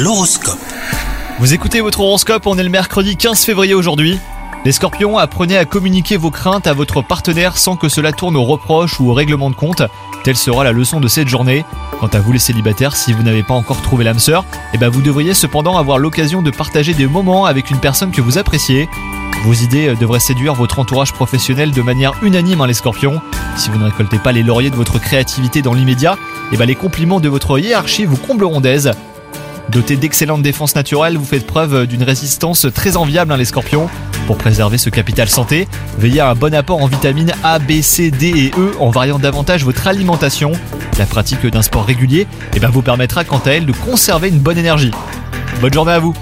L'horoscope. Vous écoutez votre horoscope, on est le mercredi 15 février aujourd'hui. Les scorpions, apprenez à communiquer vos craintes à votre partenaire sans que cela tourne au reproche ou au règlement de compte. Telle sera la leçon de cette journée. Quant à vous les célibataires, si vous n'avez pas encore trouvé l'âme sœur, eh ben vous devriez cependant avoir l'occasion de partager des moments avec une personne que vous appréciez. Vos idées devraient séduire votre entourage professionnel de manière unanime, hein, les scorpions. Si vous ne récoltez pas les lauriers de votre créativité dans l'immédiat, eh ben les compliments de votre hiérarchie vous combleront d'aise. Doté d'excellentes défenses naturelles, vous faites preuve d'une résistance très enviable, hein, les scorpions. Pour préserver ce capital santé, veillez à un bon apport en vitamines A, B, C, D et E en variant davantage votre alimentation. La pratique d'un sport régulier eh ben, vous permettra quant à elle de conserver une bonne énergie. Bonne journée à vous